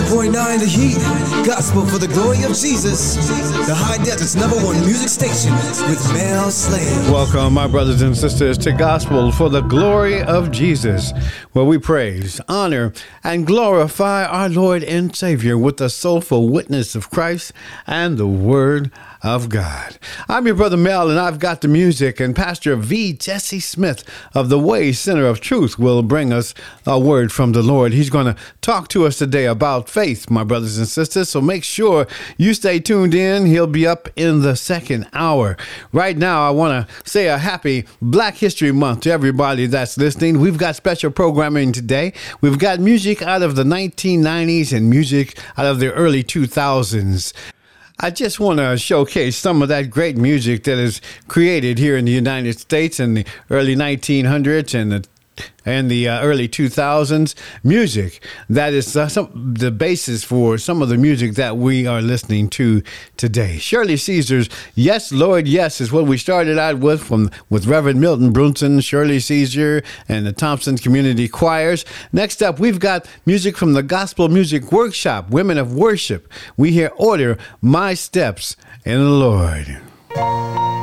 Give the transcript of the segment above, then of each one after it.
listening 100.9 The Heat, Gospel for the Glory of Jesus, the High Desert's number one music station with Mel Slade. Welcome, my brothers and sisters, to Gospel for the Glory of Jesus, where we praise, honor, and glorify our Lord and Savior with the soulful witness of Christ and the Word of God. I'm your brother Mel, and I've got the music, and Pastor V. Jesse Smith of the Way Center of Truth will bring us a word from the Lord. He's going to talk to us today about faith, my brothers and sisters, so make sure you stay tuned in. He'll be up in the second hour. Right now, I want to say a happy Black History Month to everybody that's listening. We've got special programming today. We've got music out of the 1990s and music out of the early 2000s. I just want to showcase some of that great music that is created here in the United States in the early 1900s and the and the uh, early 2000s music. That is uh, some, the basis for some of the music that we are listening to today. Shirley caesar's yes lord yes is what we started out with from with reverend milton brunson shirley caesar and the thompson community choirs. Next up we've got music from the gospel music workshop women of worship. We hear order my steps in the lord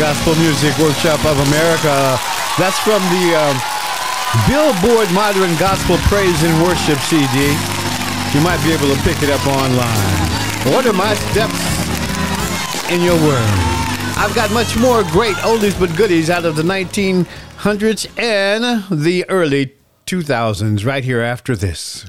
Gospel Music Workshop of America. That's from the um, Billboard Modern Gospel Praise and Worship CD. You might be able to pick it up online. What are my steps in your word. I've got much more great oldies but goodies out of the 1900s and the early 2000s right here after this.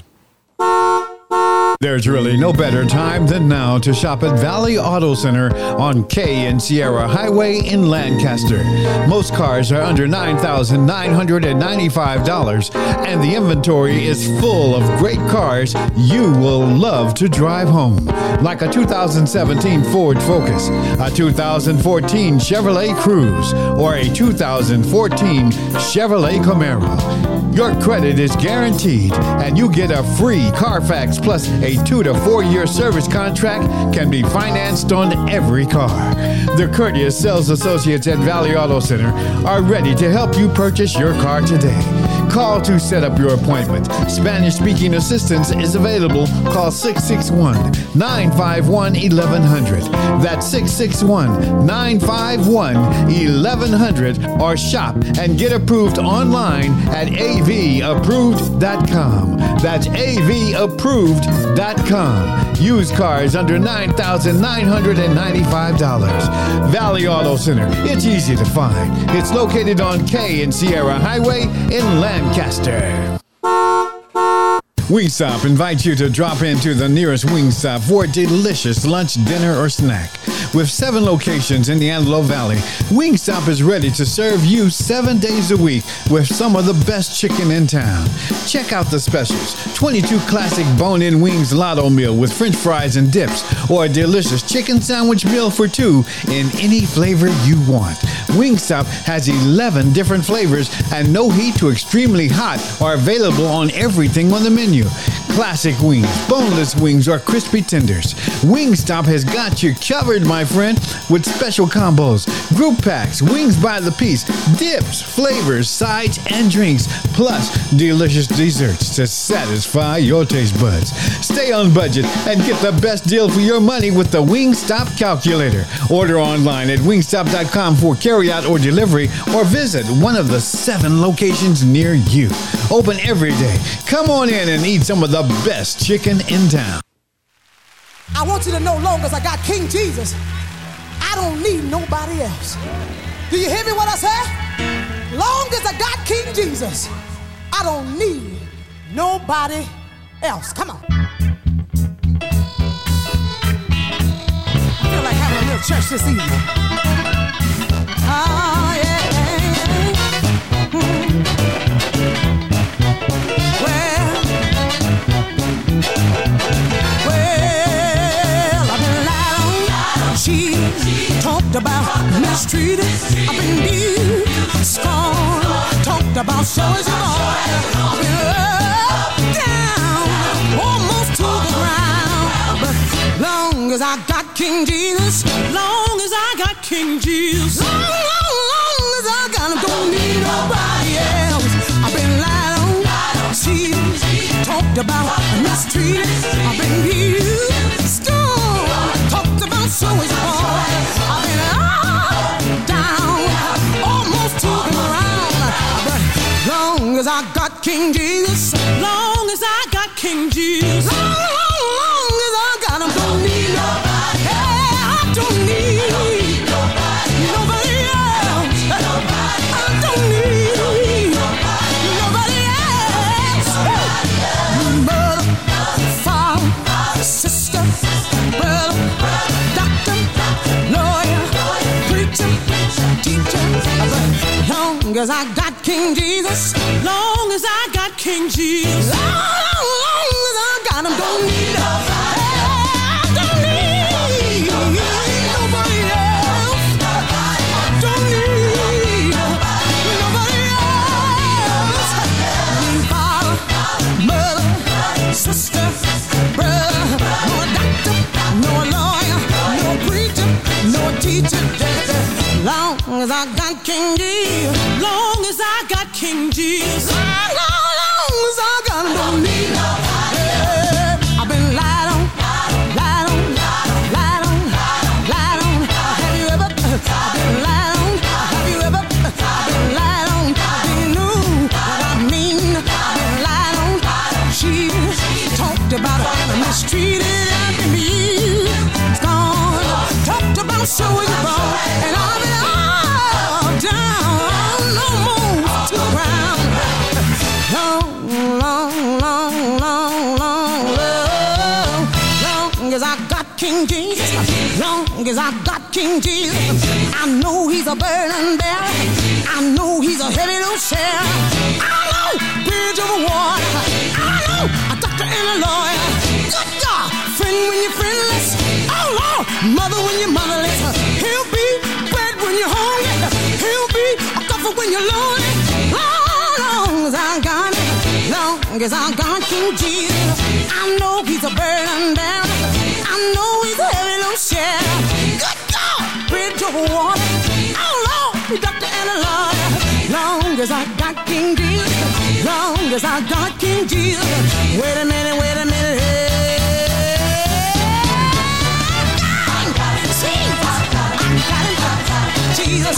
There's really no better time than now to shop at Valley Auto Center on K and Sierra Highway in Lancaster. Most cars are under $9,995 and the inventory is full of great cars you will love to drive home. Like a 2017 Ford Focus, a 2014 Chevrolet Cruze, or a 2014 Chevrolet Camaro. Your credit is guaranteed, and you get a free Carfax plus a two to four year service contract can be financed on every car. The courteous sales associates at Valley Auto Center are ready to help you purchase your car today. Call to set up your appointment. Spanish speaking assistance is available. Call 661 951 1100. That's 661 951 1100 or shop and get approved online at avapproved.com. That's avapproved.com. Used cars under $9,995. Valley Auto Center. It's easy to find. It's located on K and Sierra Highway in Lancaster. Wingstop invites you to drop into the nearest Wingstop for a delicious lunch, dinner, or snack. With seven locations in the Antelope Valley, Wingstop is ready to serve you seven days a week with some of the best chicken in town. Check out the specials 22 classic bone in wings lotto meal with french fries and dips, or a delicious chicken sandwich meal for two in any flavor you want. Wingstop has 11 different flavors, and no heat to extremely hot are available on everything on the menu. Classic wings, boneless wings, or crispy tenders. Wingstop has got you covered, my friend, with special combos, group packs, wings by the piece, dips, flavors, sides, and drinks, plus delicious desserts to satisfy your taste buds. Stay on budget and get the best deal for your money with the Wingstop calculator. Order online at wingstop.com for carryout or delivery, or visit one of the seven locations near you. Open every day. Come on in and eat some of the best chicken in town. I want you to know long as I got King Jesus, I don't need nobody else. Do you hear me what I say? Long as I got King Jesus, I don't need nobody else. Come on. I feel like having a little church this evening. Ah, mistreated, I've been beat, scorned, talked about so is I've been up, down, almost to the ground. But long as I got King Jesus, long as I got King Jesus, long, long, long as I got him, don't need nobody else. I've been lied on, cheated, talked about mistreated, I've been beat, scorned, talked about so is I've King Jesus, long as I got King Jesus, long, long, long as I got him, don't need nobody. Hey, I don't need nobody, nobody else. I don't need nobody else. Mother, father, sister, brother, doctor, lawyer, preacher, teacher. Long as I got King Jesus, long as I got King Jesus, long, long, long as I got him, don't need nobody. long as I got King Jesus. Long as I got King Jesus. Long, long, long as I got I don't need nobody. Yeah. I've been lied on, lied on, lied on, lied on. Have you ever I've been lied on? Have you ever I've been lied on? I've been new, I mean. I've been lied on. She talked about mistreated Gone. Talked about showing up and I've been. King Jesus. I know he's a burden bearer. I know he's a heavy load share. I know bridge over water. I know a doctor and a lawyer. Good God, friend when you're friendless. Oh Lord, mother when you're motherless. He'll be bread when you're hungry. He'll be a comfort when you're lonely. Long, long as I got long as I got King Jesus. I know he's a burden down. I know he's a heavy load share. Good God, bridge water. Oh Lord, doctor and a lawyer. Long as I got King Jesus. Long as I got King Jesus. Wait a minute, wait a minute. Hey. Jesus,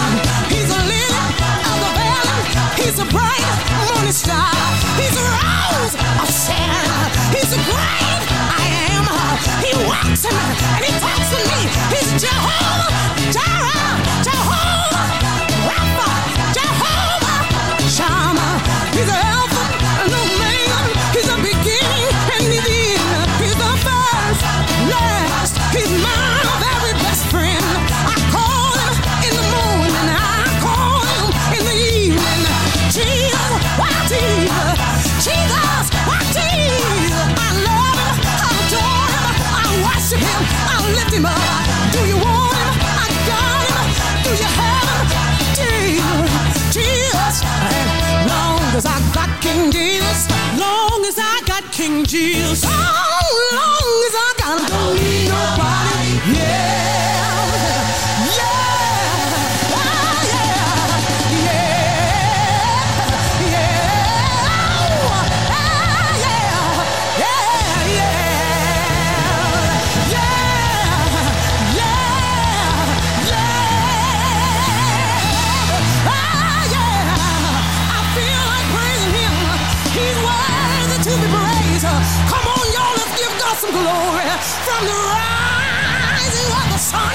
He's a lily of the valley. He's a bright morning star. He's a rose of Sharon. He's a great I am. He walks in and He talks to me. He's Jehovah, Time. King glory. From the rising of the sun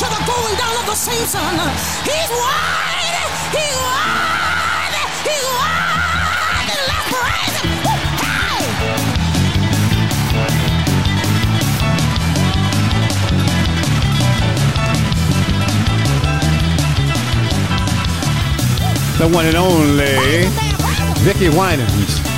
to the going down of the same sun. He's worthy. He's worthy. He's worthy. Let's praise him. Woo, Hey! The one and only Vickie Winans.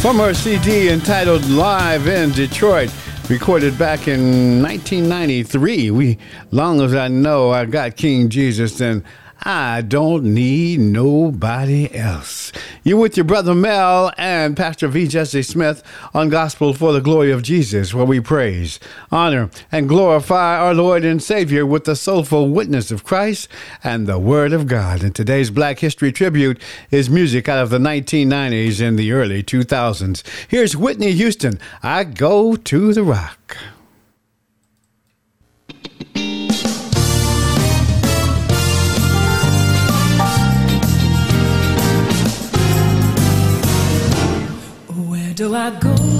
From her CD entitled Live in Detroit, recorded back in 1993. We, long as I know I got King Jesus, then I don't need nobody else. You're with your brother Mel and Pastor V. Jesse Smith on Gospel for the Glory of Jesus, where we praise, honor, and glorify our Lord and Savior with the soulful witness of Christ and the Word of God. And today's Black History Tribute is music out of the 1990s and the early 2000s. Here's Whitney Houston, I Go to the Rock. Do I go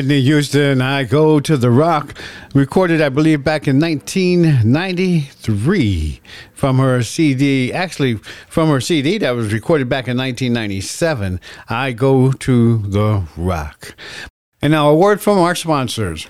Whitney Houston, I Go to the Rock, recorded, I believe, back in 1993 from her CD. Actually, from her CD that was recorded back in 1997, I Go to the Rock. And now a word from our sponsors.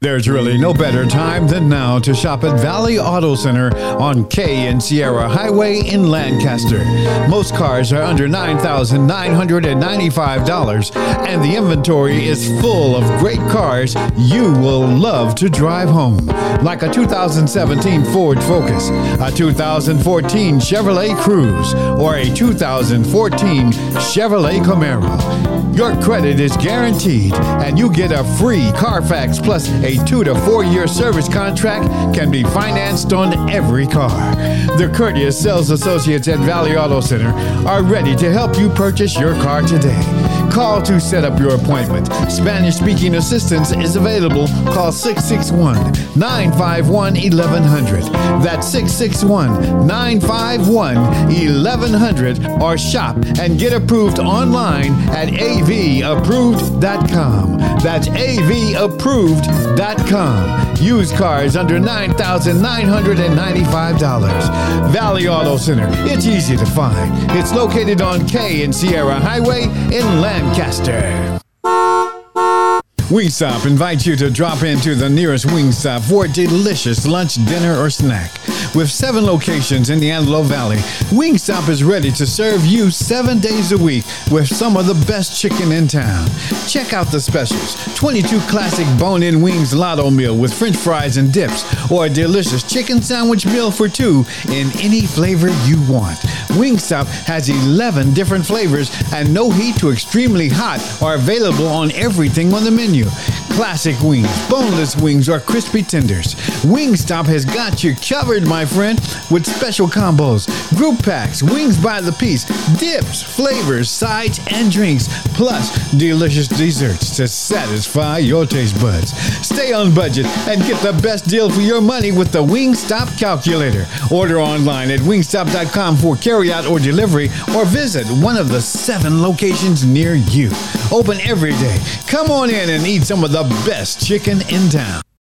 There's really no better time than now to shop at Valley Auto Center on K and Sierra Highway in Lancaster. Most cars are under $9,995 and the inventory is full of great cars you will love to drive home. Like a 2017 Ford Focus, a 2014 Chevrolet Cruze, or a 2014 Chevrolet Camaro. Your credit is guaranteed and you get a free Carfax Plus a two to four year service contract can be financed on every car. The courteous sales associates at Valley Auto Center are ready to help you purchase your car today. Call to set up your appointment. Spanish speaking assistance is available. Call 661 951 1100. That's 661 951 1100 or shop and get approved online at avapproved.com. That's avapproved.com. Used cars under $9,995. Valley Auto Center. It's easy to find. It's located on K and Sierra Highway in Lancaster. Wingstop invites you to drop into the nearest Wingstop for a delicious lunch, dinner, or snack. With seven locations in the Antelope Valley, Wingstop is ready to serve you seven days a week with some of the best chicken in town. Check out the specials 22 classic bone in wings lotto meal with french fries and dips, or a delicious chicken sandwich meal for two in any flavor you want. Wingstop has 11 different flavors, and no heat to extremely hot are available on everything on the menu you Classic wings, boneless wings, or crispy tenders. Wingstop has got you covered, my friend, with special combos, group packs, wings by the piece, dips, flavors, sides, and drinks, plus delicious desserts to satisfy your taste buds. Stay on budget and get the best deal for your money with the Wingstop calculator. Order online at wingstop.com for carryout or delivery, or visit one of the seven locations near you. Open every day. Come on in and eat some of the best chicken in town.